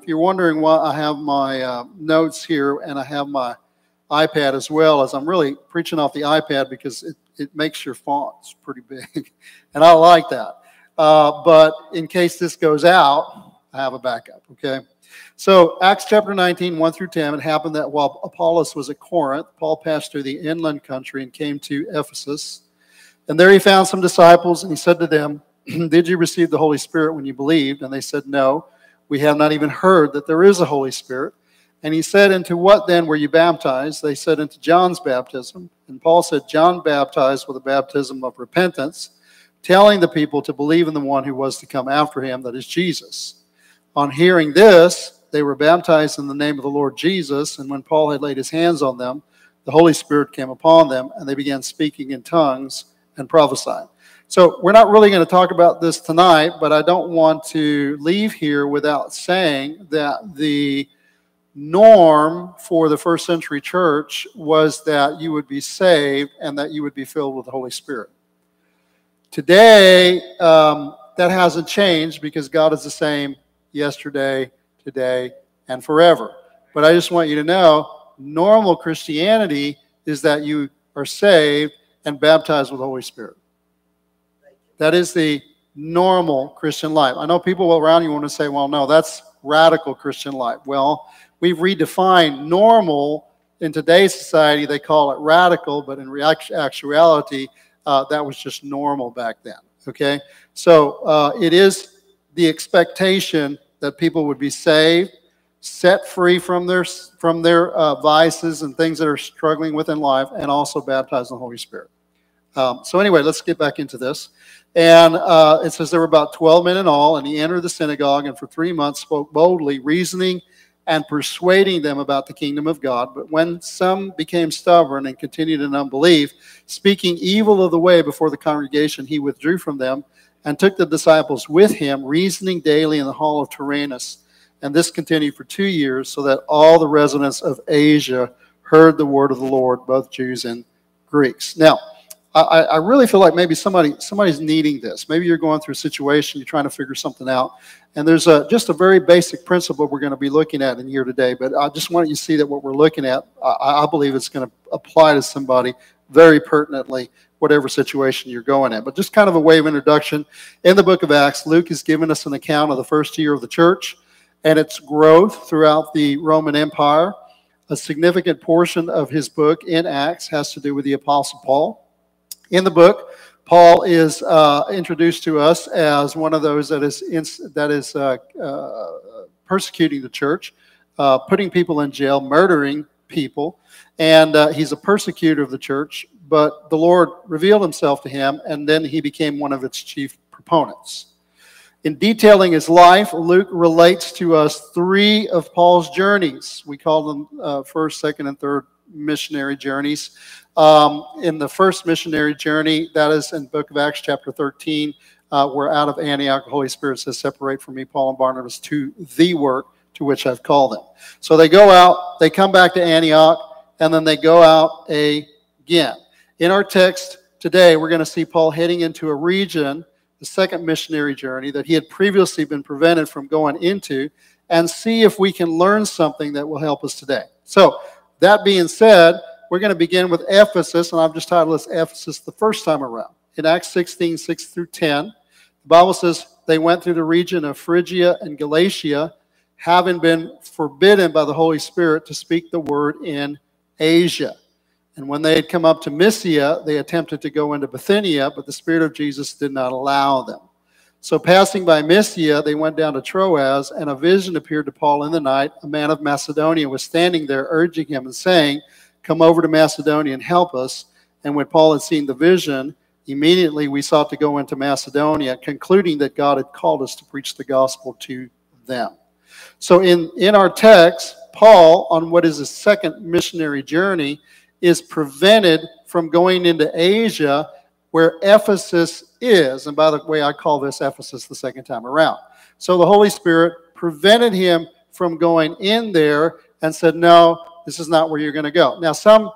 if you're wondering why I have my uh, notes here and I have my iPad as well, as I'm really preaching off the iPad because it, it makes your fonts pretty big, and I like that. Uh, but in case this goes out, I have a backup. Okay. So Acts chapter 19, 1 through 10, it happened that while Apollos was at Corinth, Paul passed through the inland country and came to Ephesus. And there he found some disciples, and he said to them, Did you receive the Holy Spirit when you believed? And they said, No, we have not even heard that there is a Holy Spirit. And he said, Into what then were you baptized? They said, Into John's baptism. And Paul said, John baptized with a baptism of repentance, telling the people to believe in the one who was to come after him, that is Jesus. On hearing this, they were baptized in the name of the Lord Jesus, and when Paul had laid his hands on them, the Holy Spirit came upon them, and they began speaking in tongues and prophesying. So, we're not really going to talk about this tonight, but I don't want to leave here without saying that the norm for the first century church was that you would be saved and that you would be filled with the Holy Spirit. Today, um, that hasn't changed because God is the same yesterday, today, and forever. But I just want you to know normal Christianity is that you are saved and baptized with the Holy Spirit. That is the normal Christian life. I know people around you want to say, well, no, that's radical Christian life. Well, we've redefined normal in today's society. They call it radical, but in actuality, uh, that was just normal back then. Okay? So uh, it is the expectation that people would be saved, set free from their from their uh, vices and things that are struggling with in life, and also baptized in the Holy Spirit. Um, so anyway, let's get back into this. And uh, it says there were about 12 men in all, and he entered the synagogue and for three months spoke boldly, reasoning and persuading them about the kingdom of God. But when some became stubborn and continued in unbelief, speaking evil of the way before the congregation, he withdrew from them and took the disciples with him, reasoning daily in the hall of Tyrannus. And this continued for two years, so that all the residents of Asia heard the word of the Lord, both Jews and Greeks. Now, I, I, really feel like maybe somebody somebody's needing this. Maybe you're going through a situation, you're trying to figure something out, and there's a, just a very basic principle we're going to be looking at in here today. But I just want you to see that what we're looking at, I, I believe it's going to apply to somebody very pertinently whatever situation you're going at. But just kind of a way of introduction, in the book of Acts, Luke has given us an account of the first year of the church and its growth throughout the Roman Empire. A significant portion of his book in Acts has to do with the Apostle Paul. In the book, Paul is uh, introduced to us as one of those that is in, that is uh, uh, persecuting the church, uh, putting people in jail, murdering people, and uh, he's a persecutor of the church but the Lord revealed himself to him, and then he became one of its chief proponents. In detailing his life, Luke relates to us three of Paul's journeys. We call them uh, first, second, and third missionary journeys. Um, in the first missionary journey, that is in book of Acts chapter 13, uh, where out of Antioch, the Holy Spirit says, Separate from me Paul and Barnabas to the work to which I've called them. So they go out, they come back to Antioch, and then they go out again. In our text today, we're going to see Paul heading into a region, the second missionary journey that he had previously been prevented from going into, and see if we can learn something that will help us today. So, that being said, we're going to begin with Ephesus, and I've just titled this Ephesus the first time around. In Acts 16, 6 through 10, the Bible says they went through the region of Phrygia and Galatia, having been forbidden by the Holy Spirit to speak the word in Asia. And when they had come up to Mysia, they attempted to go into Bithynia, but the Spirit of Jesus did not allow them. So, passing by Mysia, they went down to Troas, and a vision appeared to Paul in the night. A man of Macedonia was standing there, urging him and saying, Come over to Macedonia and help us. And when Paul had seen the vision, immediately we sought to go into Macedonia, concluding that God had called us to preach the gospel to them. So, in, in our text, Paul, on what is his second missionary journey, is prevented from going into Asia where Ephesus is. And by the way, I call this Ephesus the second time around. So the Holy Spirit prevented him from going in there and said, No, this is not where you're going to go. Now, some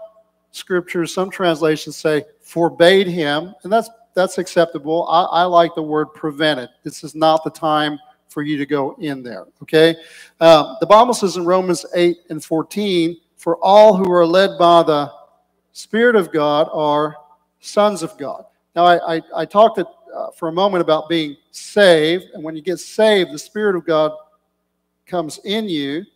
scriptures, some translations say forbade him, and that's that's acceptable. I, I like the word prevented. This is not the time for you to go in there. Okay? Uh, the Bible says in Romans 8 and 14, for all who are led by the Spirit of God are sons of God. Now, I, I, I talked uh, for a moment about being saved, and when you get saved, the Spirit of God comes in you.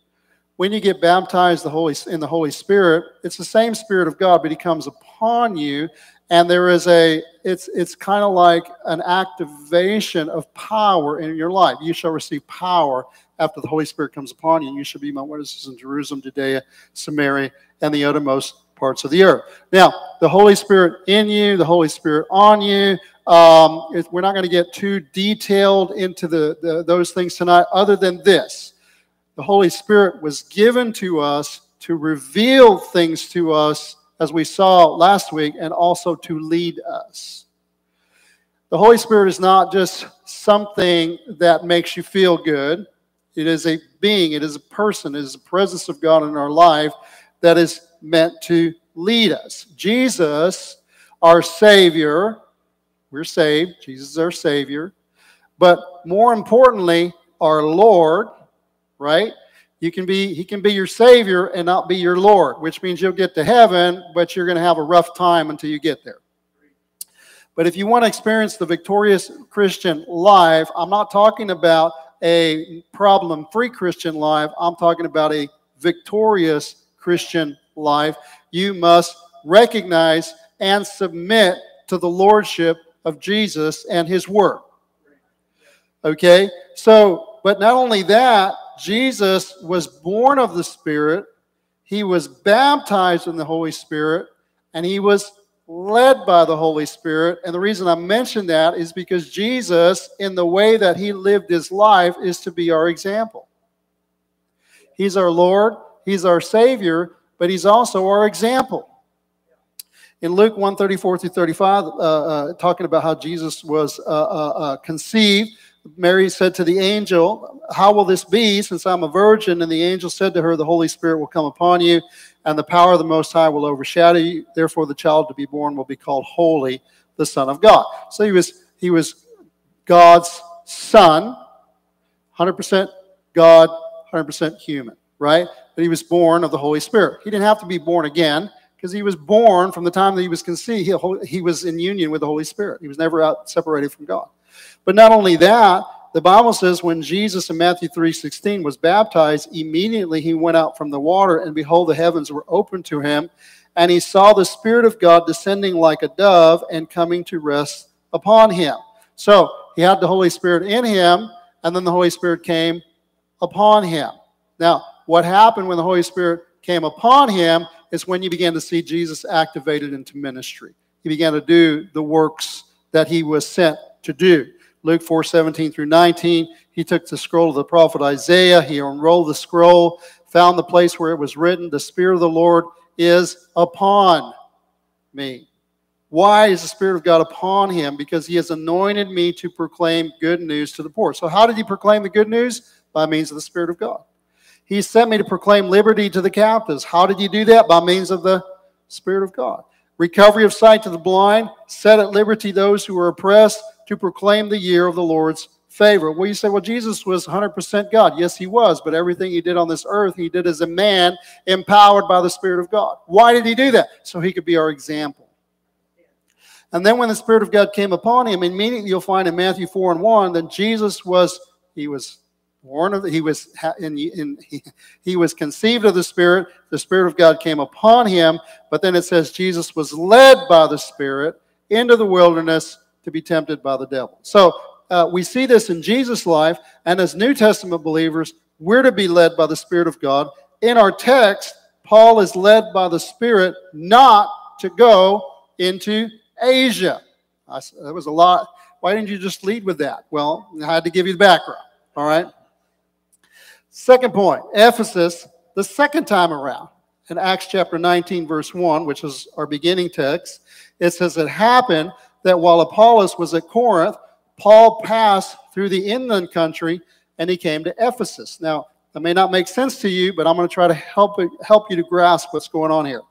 When you get baptized the Holy, in the Holy Spirit, it's the same Spirit of God, but He comes upon you, and there is a it's it's kind of like an activation of power in your life. You shall receive power after the Holy Spirit comes upon you. And you shall be my witnesses in Jerusalem, Judea, Samaria, and the uttermost parts of the earth. Now, the Holy Spirit in you, the Holy Spirit on you. Um, we're not going to get too detailed into the, the, those things tonight, other than this. The Holy Spirit was given to us to reveal things to us, as we saw last week, and also to lead us. The Holy Spirit is not just something that makes you feel good. It is a being, it is a person, it is the presence of God in our life that is meant to lead us. Jesus, our Savior, we're saved, Jesus is our Savior, but more importantly, our Lord, right? You can be, he can be your Savior and not be your Lord, which means you'll get to heaven, but you're going to have a rough time until you get there. But if you want to experience the victorious Christian life, I'm not talking about a problem free Christian life, I'm talking about a victorious Christian life, you must recognize and submit to the lordship of Jesus and his work. Okay? So, but not only that, Jesus was born of the Spirit, he was baptized in the Holy Spirit, and he was led by the Holy Spirit. And the reason I mention that is because Jesus, in the way that he lived his life, is to be our example. He's our Lord, he's our Savior, but he's also our example. In Luke 134 through 35, uh, uh, talking about how Jesus was uh, uh, uh, conceived, Mary said to the angel, How will this be since I'm a virgin? And the angel said to her, The Holy Spirit will come upon you, and the power of the Most High will overshadow you. Therefore, the child to be born will be called Holy, the Son of God. So he was, he was God's son, 100% God, 100% human, right? But he was born of the Holy Spirit. He didn't have to be born again because he was born from the time that he was conceived. He, he was in union with the Holy Spirit. He was never out separated from God. But not only that, the Bible says when Jesus in Matthew 3:16 was baptized, immediately he went out from the water, and behold, the heavens were opened to him, and he saw the Spirit of God descending like a dove and coming to rest upon him. So he had the Holy Spirit in him, and then the Holy Spirit came upon him. Now, what happened when the Holy Spirit came upon him is when you began to see Jesus activated into ministry. He began to do the works that he was sent to do. Luke 4 17 through 19, he took the scroll of the prophet Isaiah, he unrolled the scroll, found the place where it was written, The Spirit of the Lord is upon me. Why is the Spirit of God upon him? Because he has anointed me to proclaim good news to the poor. So, how did he proclaim the good news? By means of the Spirit of God. He sent me to proclaim liberty to the captives. How did you do that? By means of the Spirit of God. Recovery of sight to the blind, set at liberty those who are oppressed, to proclaim the year of the Lord's favor. Well, you say, well, Jesus was 100% God. Yes, he was, but everything he did on this earth, he did as a man empowered by the Spirit of God. Why did he do that? So he could be our example. And then when the Spirit of God came upon him, immediately you'll find in Matthew 4 and 1 that Jesus was, he was born of he was in, in he, he was conceived of the spirit the spirit of god came upon him but then it says jesus was led by the spirit into the wilderness to be tempted by the devil. So uh, we see this in jesus life and as new testament believers we're to be led by the spirit of god. In our text paul is led by the spirit not to go into asia. I, that was a lot. Why didn't you just lead with that? Well i had to give you the background all right? Second point, Ephesus, the second time around, in Acts chapter 19, verse 1, which is our beginning text, it says, It happened that while Apollos was at Corinth, Paul passed through the inland country and he came to Ephesus. Now, that may not make sense to you, but I'm going to try to help, help you to grasp what's going on here.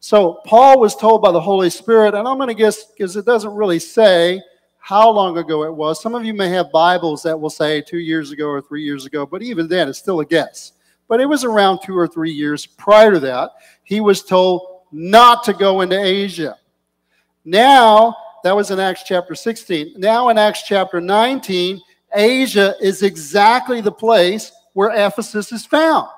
So, Paul was told by the Holy Spirit, and I'm going to guess because it doesn't really say how long ago it was. Some of you may have Bibles that will say two years ago or three years ago, but even then, it's still a guess. But it was around two or three years prior to that. He was told not to go into Asia. Now, that was in Acts chapter 16. Now, in Acts chapter 19, Asia is exactly the place where Ephesus is found.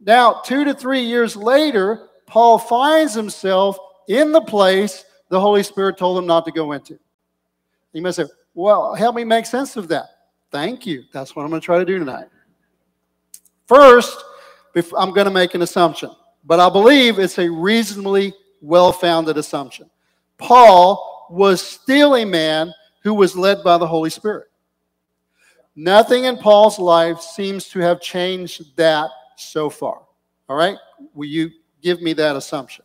Now, two to three years later, Paul finds himself in the place the Holy Spirit told him not to go into. You may say, Well, help me make sense of that. Thank you. That's what I'm going to try to do tonight. First, I'm going to make an assumption, but I believe it's a reasonably well founded assumption. Paul was still a man who was led by the Holy Spirit. Nothing in Paul's life seems to have changed that so far. All right? Will you give me that assumption?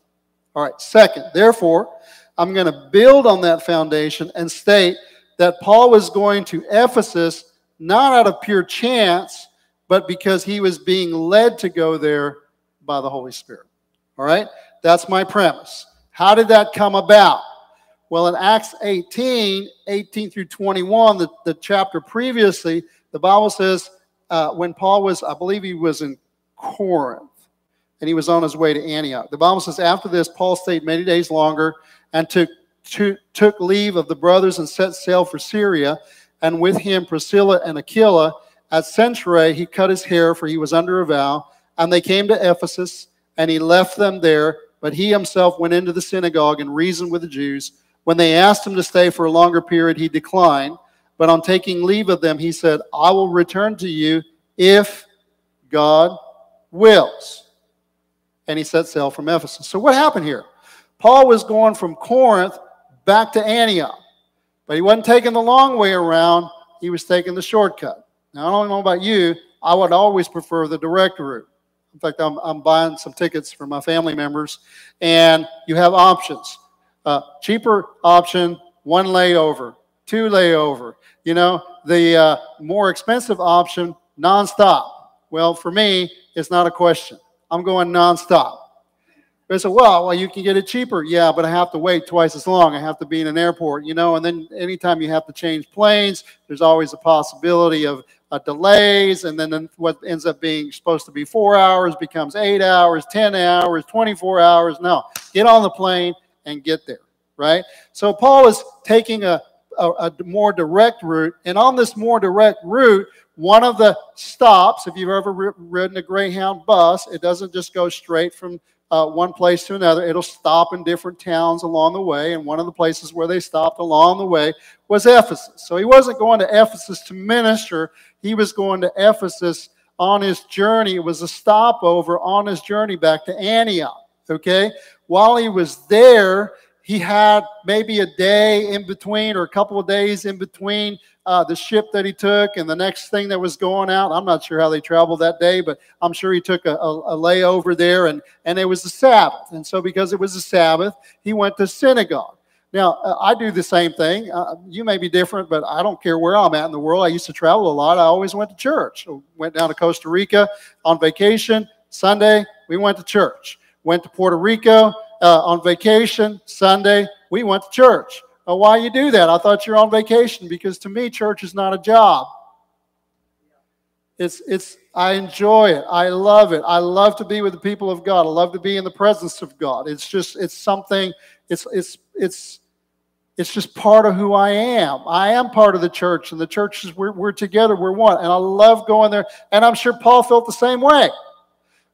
All right. Second, therefore, I'm going to build on that foundation and state that Paul was going to Ephesus not out of pure chance, but because he was being led to go there by the Holy Spirit. All right? That's my premise. How did that come about? Well, in Acts 18, 18 through 21, the, the chapter previously, the Bible says uh, when Paul was, I believe he was in Corinth and he was on his way to Antioch. The Bible says after this, Paul stayed many days longer and took, to, took leave of the brothers and set sail for Syria, and with him Priscilla and Aquila. At Cenchreae, he cut his hair, for he was under a vow, and they came to Ephesus, and he left them there. But he himself went into the synagogue and reasoned with the Jews. When they asked him to stay for a longer period, he declined. But on taking leave of them, he said, I will return to you if God wills. And he set sail from Ephesus. So, what happened here? Paul was going from Corinth back to Antioch, but he wasn't taking the long way around, he was taking the shortcut. Now, I don't know about you, I would always prefer the direct route. In fact, I'm, I'm buying some tickets for my family members, and you have options. Uh, cheaper option, one layover, two layover. You know, the uh, more expensive option, nonstop. Well, for me, it's not a question. I'm going nonstop. They said, well, well, you can get it cheaper. Yeah, but I have to wait twice as long. I have to be in an airport, you know, and then anytime you have to change planes, there's always a possibility of uh, delays. And then what ends up being supposed to be four hours becomes eight hours, 10 hours, 24 hours. No, get on the plane and get there, right? So Paul is taking a, a, a more direct route. And on this more direct route, one of the stops, if you've ever ridden a Greyhound bus, it doesn't just go straight from uh, one place to another. It'll stop in different towns along the way. And one of the places where they stopped along the way was Ephesus. So he wasn't going to Ephesus to minister, he was going to Ephesus on his journey. It was a stopover on his journey back to Antioch. Okay? While he was there, he had maybe a day in between or a couple of days in between uh, the ship that he took and the next thing that was going out. I'm not sure how they traveled that day, but I'm sure he took a, a, a layover there and, and it was the Sabbath. And so, because it was the Sabbath, he went to synagogue. Now, uh, I do the same thing. Uh, you may be different, but I don't care where I'm at in the world. I used to travel a lot. I always went to church. Went down to Costa Rica on vacation. Sunday, we went to church. Went to Puerto Rico uh, on vacation Sunday, we went to church. Uh, why you do that? I thought you're on vacation because to me, church is not a job. It's, it's, I enjoy it. I love it. I love to be with the people of God. I love to be in the presence of God. It's just, it's something, it's, it's, it's, it's just part of who I am. I am part of the church, and the church is, we're, we're together, we're one. And I love going there. And I'm sure Paul felt the same way.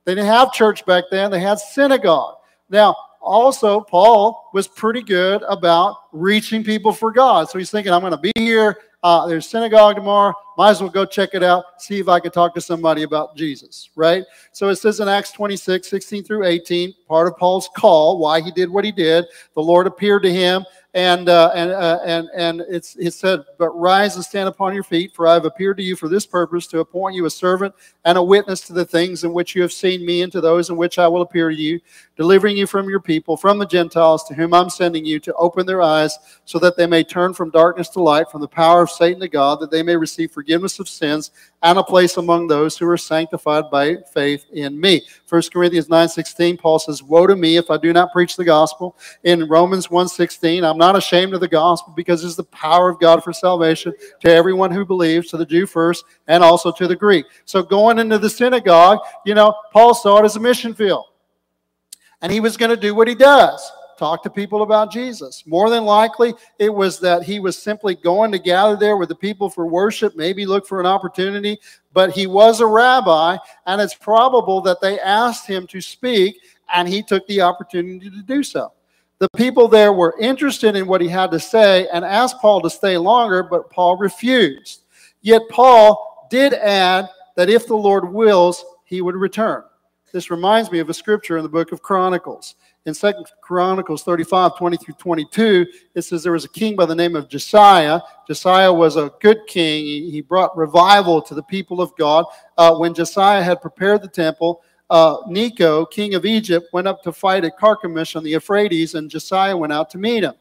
They didn't have church back then, they had synagogue. Now, also, Paul was pretty good about reaching people for God. So he's thinking, I'm going to be here. Uh, there's synagogue tomorrow. Might as well go check it out, see if I can talk to somebody about Jesus, right? So it says in Acts 26, 16 through 18, part of Paul's call, why he did what he did. The Lord appeared to him and uh, and uh, and and it's it said, "But rise and stand upon your feet, for I have appeared to you for this purpose, to appoint you a servant and a witness to the things in which you have seen me, and to those in which I will appear to you, delivering you from your people, from the Gentiles, to whom I'm sending you, to open their eyes, so that they may turn from darkness to light, from the power of Satan to God, that they may receive forgiveness." Forgiveness of sins and a place among those who are sanctified by faith in me. 1 Corinthians 9:16, Paul says, Woe to me if I do not preach the gospel. In Romans 1:16, I'm not ashamed of the gospel because it's the power of God for salvation to everyone who believes, to the Jew first, and also to the Greek. So going into the synagogue, you know, Paul saw it as a mission field. And he was going to do what he does talk to people about Jesus. More than likely, it was that he was simply going to gather there with the people for worship, maybe look for an opportunity. But he was a rabbi, and it's probable that they asked him to speak, and he took the opportunity to do so. The people there were interested in what he had to say and asked Paul to stay longer, but Paul refused. Yet Paul did add that if the Lord wills, he would return. This reminds me of a scripture in the book of Chronicles in Second Chronicles 35, 20 through 22, it says there was a king by the name of Josiah. Josiah was a good king. He, brought revival to the people of God. Uh, when Josiah had prepared the temple, uh, king of Egypt, went up to fight at Carchemish on the Euphrates, and Josiah went out to meet him.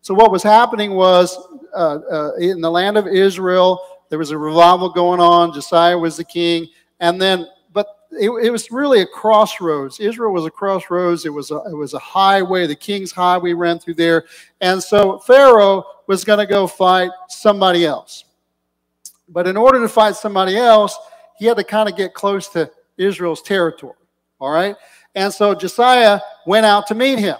So what was happening was uh, uh in the land of Israel, there was a revival going on. Josiah was the king, and then it, it, was really a crossroads. Israel was a crossroads. It was a, it was a highway. The king's highway ran through there. And so Pharaoh was going to go fight somebody else. But in order to fight somebody else, he had to kind of get close to Israel's territory. All right? And so Josiah went out to meet him.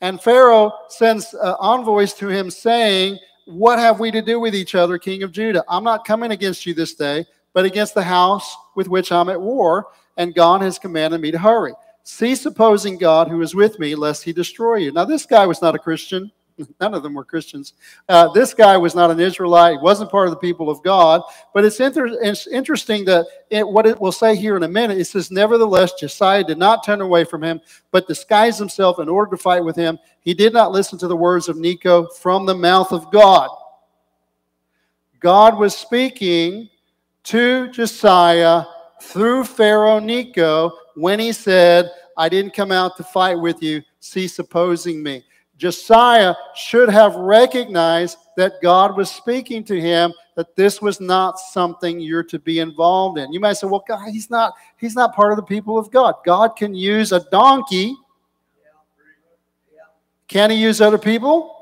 And Pharaoh sends uh, envoys to him saying, What have we to do with each other, king of Judah? I'm not coming against you this day, but against the house with which I'm at war and God has commanded me to hurry. Cease opposing God who is with me, lest he destroy you. Now, this guy was not a Christian. None of them were Christians. Uh, this guy was not an Israelite. He wasn't part of the people of God. But it's, inter- it's interesting that it, what it will say here in a minute, it says, Nevertheless, Josiah did not turn away from him, but disguised himself in order to fight with him. He did not listen to the words of Necho from the mouth of God. God was speaking to Josiah through Pharaoh Necho when he said, I didn't come out to fight with you, cease opposing me. Josiah should have recognized that God was speaking to him, that this was not something you're to be involved in. You might say, well, God, he's not, he's not part of the people of God. God can use a donkey. Can he use other people?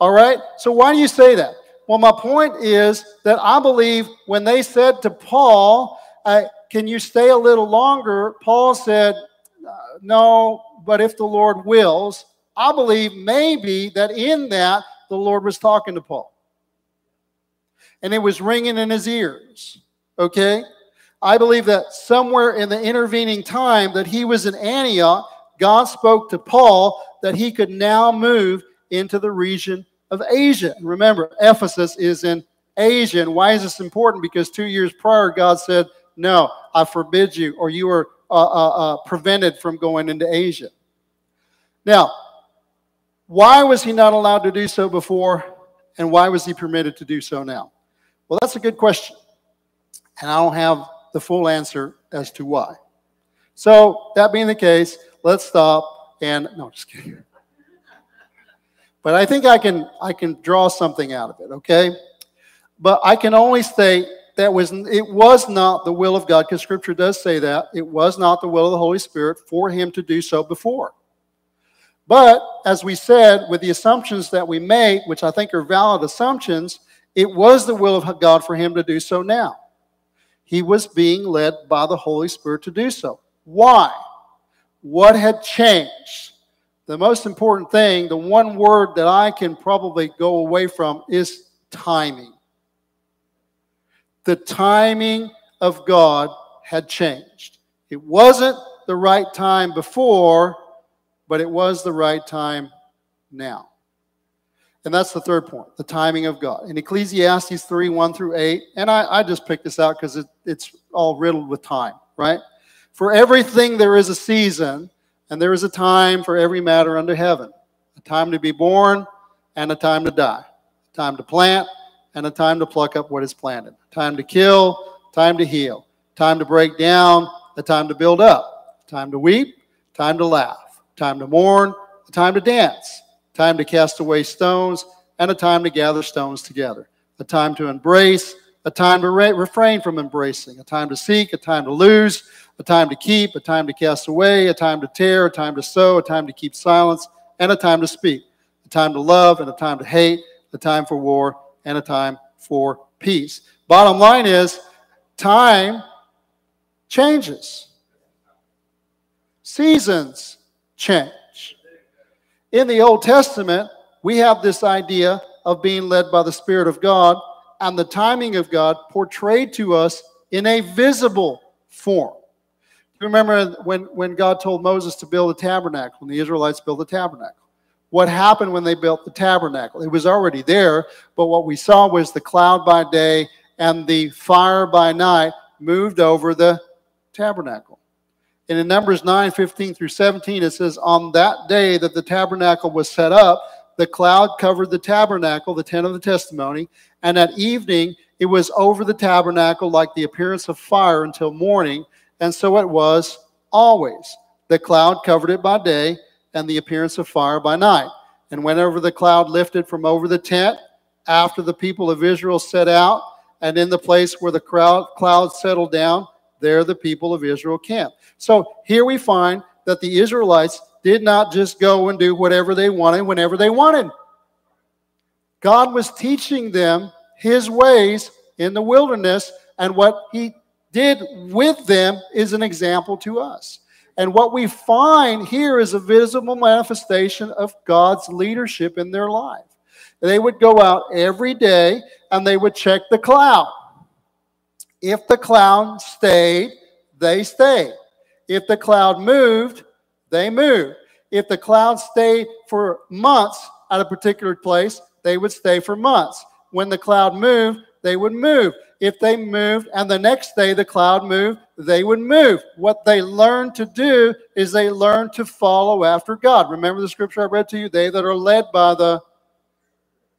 All right. So why do you say that? Well, my point is that I believe when they said to Paul, Can you stay a little longer? Paul said, uh, No, but if the Lord wills, I believe maybe that in that the Lord was talking to Paul. And it was ringing in his ears. Okay? I believe that somewhere in the intervening time that he was in Antioch, God spoke to Paul that he could now move into the region of Asia. Remember, Ephesus is in Asia. And why is this important? Because two years prior, God said, no, I forbid you, or you are uh, uh, uh, prevented from going into Asia. Now, why was he not allowed to do so before, and why was he permitted to do so now? Well, that's a good question. And I don't have the full answer as to why. So, that being the case, let's stop and no, just kidding. But I think I can I can draw something out of it, okay? But I can only state that was it was not the will of God because scripture does say that. It was not the will of the holy spirit for him to do so before. But as we said with the assumptions that we make which i think are valid assumptions it was the will of god for him to do so now. He was being led by the holy spirit to do so. Why? What had changed? The most important thing the one word that i can probably go away from is timing the timing of God had changed. It wasn't the right time before, but it was the right time now. And that's the third point, the timing of God. In Ecclesiastes 3 1 through 8, and I, I just picked this out because it, it's all riddled with time, right? For everything there is a season, and there is a time for every matter under heaven a time to be born and a time to die, a time to plant and a time to pluck up what is planted. Time to kill, time to heal. Time to break down, a time to build up. Time to weep, time to laugh. Time to mourn, a time to dance. Time to cast away stones, and a time to gather stones together. A time to embrace, a time to re- refrain from embracing, a time to seek, a time to lose, a time to keep, a time to cast away, a time to tear, a time to sow, a time to keep silence, and a time to speak, a time to love and a time to hate, a time for war and a time for peace. Bottom line is time changes, seasons change. In the Old Testament, we have this idea of being led by the Spirit of God and the timing of God portrayed to us in a visible form. Remember when, when God told Moses to build a tabernacle, and the Israelites built a tabernacle. What happened when they built the tabernacle? It was already there, but what we saw was the cloud by day and the fire by night moved over the tabernacle. And in Numbers 9 15 through 17, it says, On that day that the tabernacle was set up, the cloud covered the tabernacle, the tent of the testimony, and at evening it was over the tabernacle like the appearance of fire until morning, and so it was always. The cloud covered it by day, and the appearance of fire by night. And whenever the cloud lifted from over the tent, after the people of Israel set out, and in the place where the crowd, cloud settled down, there the people of Israel camped. So here we find that the Israelites did not just go and do whatever they wanted whenever they wanted. God was teaching them his ways in the wilderness, and what he did with them is an example to us. And what we find here is a visible manifestation of God's leadership in their life. They would go out every day and they would check the cloud. If the cloud stayed, they stayed. If the cloud moved, they moved. If the cloud stayed for months at a particular place, they would stay for months. When the cloud moved, they would move. If they moved and the next day the cloud moved, they would move. What they learned to do is they learned to follow after God. Remember the scripture I read to you? They that are led by the,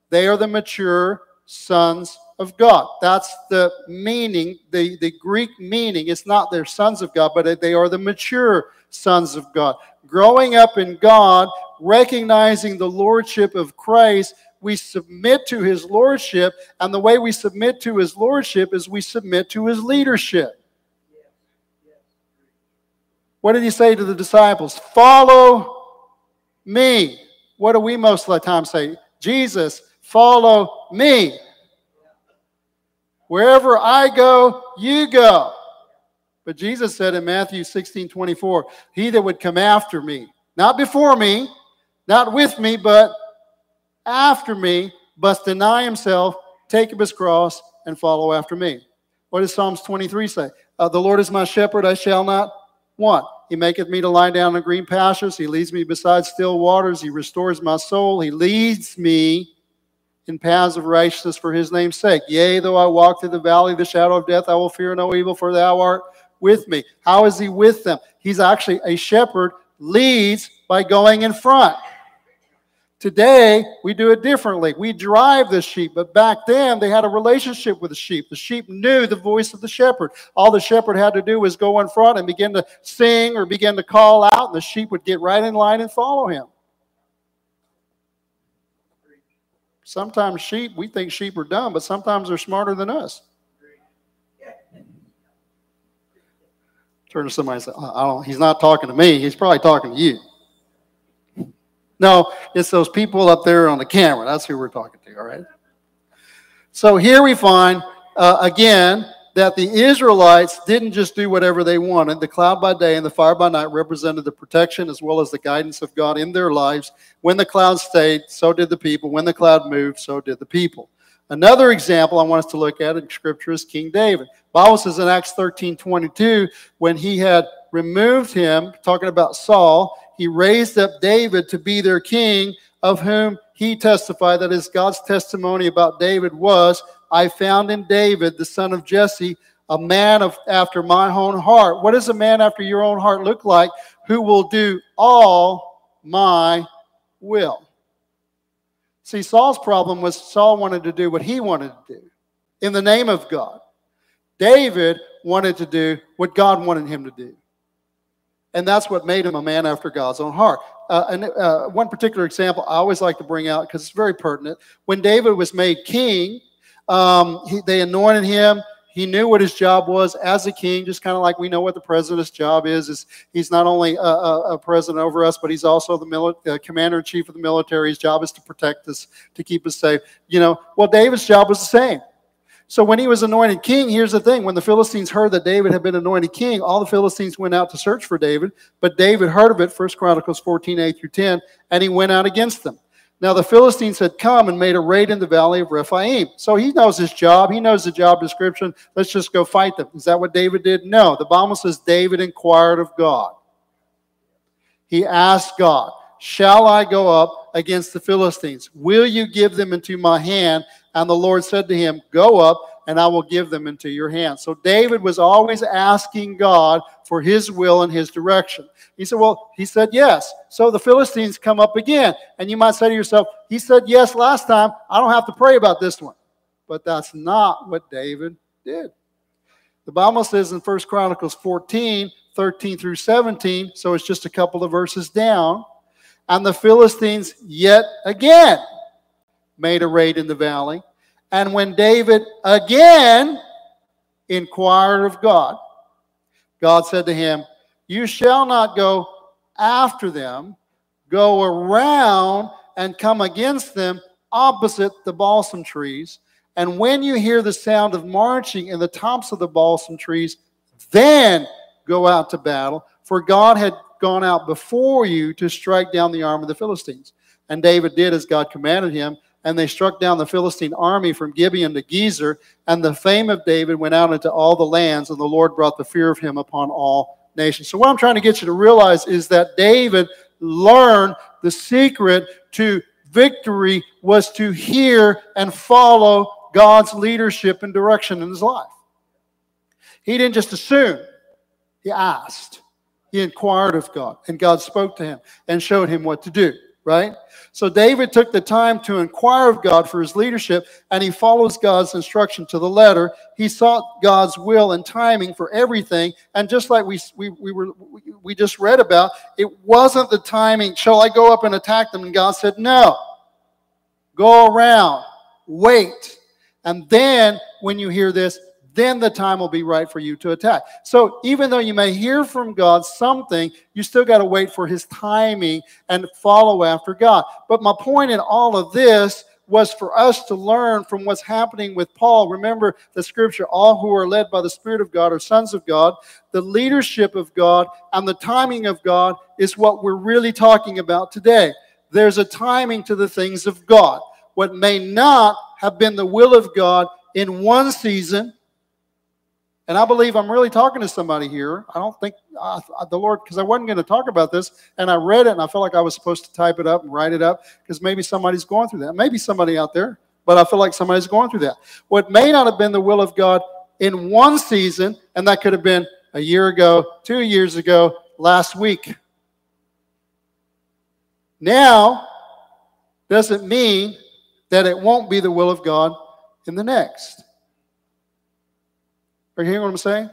they are the mature sons of God. That's the meaning, the, the Greek meaning. It's not they're sons of God, but they are the mature sons of God. Growing up in God, recognizing the lordship of Christ, we submit to his lordship. And the way we submit to his lordship is we submit to his leadership. What did he say to the disciples? Follow me. What do we most of the time say? Jesus, follow me. Wherever I go, you go. But Jesus said in Matthew 16 24, He that would come after me, not before me, not with me, but after me, must deny himself, take up his cross, and follow after me. What does Psalms 23 say? Uh, the Lord is my shepherd, I shall not want. He maketh me to lie down in green pastures. He leads me beside still waters. He restores my soul. He leads me in paths of righteousness for his name's sake. Yea, though I walk through the valley of the shadow of death, I will fear no evil, for thou art with me. How is he with them? He's actually a shepherd, leads by going in front. Today, we do it differently. We drive the sheep, but back then they had a relationship with the sheep. The sheep knew the voice of the shepherd. All the shepherd had to do was go in front and begin to sing or begin to call out, and the sheep would get right in line and follow him. Sometimes sheep, we think sheep are dumb, but sometimes they're smarter than us. Turn to somebody and say, I don't, he's not talking to me. He's probably talking to you. No, it's those people up there on the camera. That's who we're talking to, all right? So here we find, uh, again, that the Israelites didn't just do whatever they wanted. The cloud by day and the fire by night represented the protection as well as the guidance of God in their lives. When the cloud stayed, so did the people. When the cloud moved, so did the people. Another example I want us to look at in Scripture is King David. Bible says in Acts 13 22, when he had removed him, talking about Saul, he raised up David to be their king, of whom he testified, that is, God's testimony about David was, I found in David, the son of Jesse, a man of after my own heart. What does a man after your own heart look like? Who will do all my will. See, Saul's problem was Saul wanted to do what he wanted to do in the name of God. David wanted to do what God wanted him to do. And that's what made him a man after God's own heart. Uh, and uh, one particular example I always like to bring out because it's very pertinent. When David was made king, Um, he, they anointed him. He knew what his job was as a king, just kind of like we know what the president's job is. Is he's not only a, a, a president over us, but he's also the mili- uh, commander in chief of the military. His job is to protect us, to keep us safe. You know, well, David's job was the same. So when he was anointed king, here's the thing: when the Philistines heard that David had been anointed king, all the Philistines went out to search for David. But David heard of it, First Chronicles 14, 8 through 10, and he went out against them. Now the Philistines had come and made a raid in the valley of Rephaim. So he knows his job. He knows the job description. Let's just go fight them. Is that what David did? No. The Bible says David inquired of God. He asked God, Shall I go up against the Philistines? Will you give them into my hand? And the Lord said to him, Go up and I will give them into your hands. So David was always asking God for his will and his direction. He said, Well, he said yes. So the Philistines come up again. And you might say to yourself, He said yes last time. I don't have to pray about this one. But that's not what David did. The Bible says in 1 Chronicles 14, 13 through 17, so it's just a couple of verses down. And the Philistines yet again made a raid in the valley and when David again inquired of God, God said to him, You shall not go after them, go around and come against them opposite the balsam trees. And when you hear the sound of marching in the tops of the balsam trees, then go out to battle, for God had gone out before you to strike down the arm of the Philistines. And David did as God commanded him, and they struck down the Philistine army from Gibeon to Gezer. And the fame of David went out into all the lands, and the Lord brought the fear of him upon all nations. So, what I'm trying to get you to realize is that David learned the secret to victory was to hear and follow God's leadership and direction in his life. He didn't just assume, he asked. He inquired of God, and God spoke to him and showed him what to do right? So David took the time to inquire of God for his leadership, and he follows God's instruction to the letter. He sought God's will and timing for everything, and just like we we, we were we just read about, it wasn't the timing. Shall I go up and attack them? And God said, No. Go around, wait, and then when you hear this, then the time will be right for you to attack. So even though you may hear from God something, you still got to wait for his timing and follow after God. But my point in all of this was for us to learn from what's happening with Paul. Remember the scripture all who are led by the Spirit of God are sons of God. The leadership of God and the timing of God is what we're really talking about today. There's a timing to the things of God. What may not have been the will of God in one season and I believe I'm really talking to somebody here. I don't think the Lord, because I wasn't going to talk about this, and I read it, and I felt like I was supposed to type it up and write it up, because maybe somebody's going through that. Maybe somebody out there, but I feel like somebody's going through that. What may not have been the will of God in one season, and that could have been a year ago, two years ago, last week. Now doesn't mean that it won't be the will of God in the next. Are you hearing what I'm saying?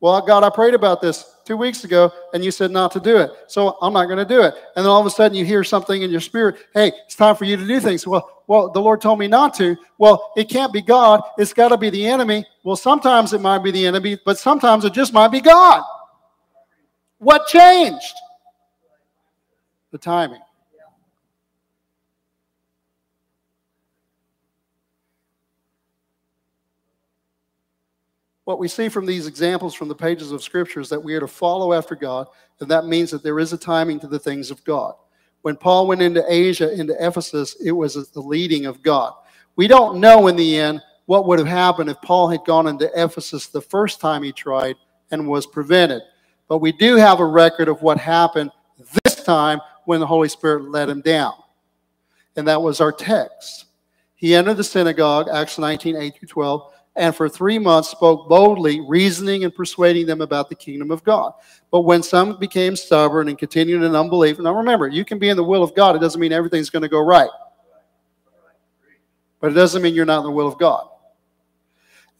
Well, God, I prayed about this two weeks ago, and you said not to do it. So I'm not going to do it. And then all of a sudden you hear something in your spirit, hey, it's time for you to do things. Well, well, the Lord told me not to. Well, it can't be God. It's got to be the enemy. Well, sometimes it might be the enemy, but sometimes it just might be God. What changed? The timing. What we see from these examples from the pages of Scripture is that we are to follow after God, and that means that there is a timing to the things of God. When Paul went into Asia, into Ephesus, it was the leading of God. We don't know in the end what would have happened if Paul had gone into Ephesus the first time he tried and was prevented. But we do have a record of what happened this time when the Holy Spirit let him down. And that was our text. He entered the synagogue, Acts 19, 8 through 12 and for three months spoke boldly, reasoning and persuading them about the kingdom of God. But when some became stubborn and continued in unbelief, now remember, you can be in the will of God, it doesn't mean everything's going to go right. But it doesn't mean you're not in the will of God.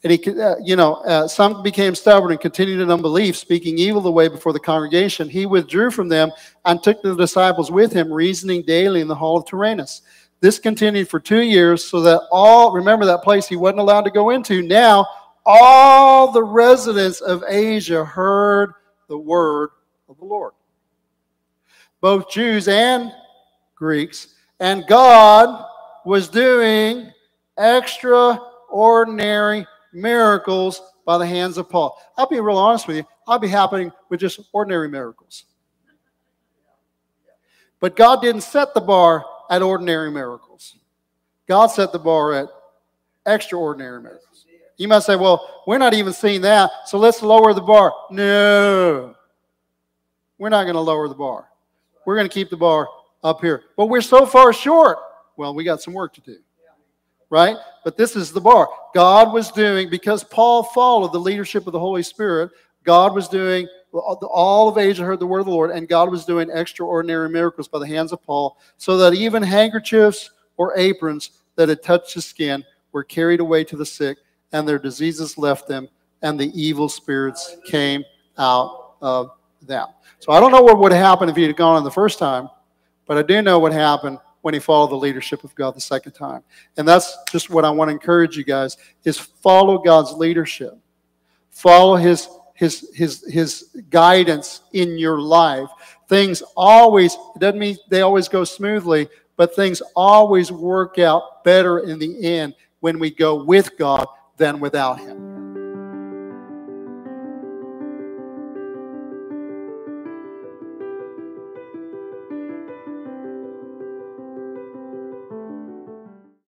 And he, uh, you know, uh, some became stubborn and continued in unbelief, speaking evil the way before the congregation. He withdrew from them and took the disciples with him, reasoning daily in the hall of Tyrannus. This continued for two years so that all, remember that place he wasn't allowed to go into. Now, all the residents of Asia heard the word of the Lord. Both Jews and Greeks. And God was doing extraordinary miracles by the hands of Paul. I'll be real honest with you. I'll be happening with just ordinary miracles. But God didn't set the bar at ordinary miracles. God set the bar at extraordinary miracles. You might say, well, we're not even seeing that, so let's lower the bar. No, we're not going to lower the bar. We're going to keep the bar up here. But we're so far short. Well, we got some work to do. Right? But this is the bar. God was doing, because Paul followed the leadership of the Holy Spirit, God was doing, all of Asia heard the word of the Lord, and God was doing extraordinary miracles by the hands of Paul, so that even handkerchiefs or aprons that had touched his skin were carried away to the sick, and their diseases left them, and the evil spirits came out of them. So I don't know what would happen if he had gone on the first time, but I do know what happened when he followed the leadership of God the second time. And that's just what I want to encourage you guys is follow God's leadership. Follow his his his his guidance in your life. Things always doesn't mean they always go smoothly, but things always work out better in the end when we go with God than without him.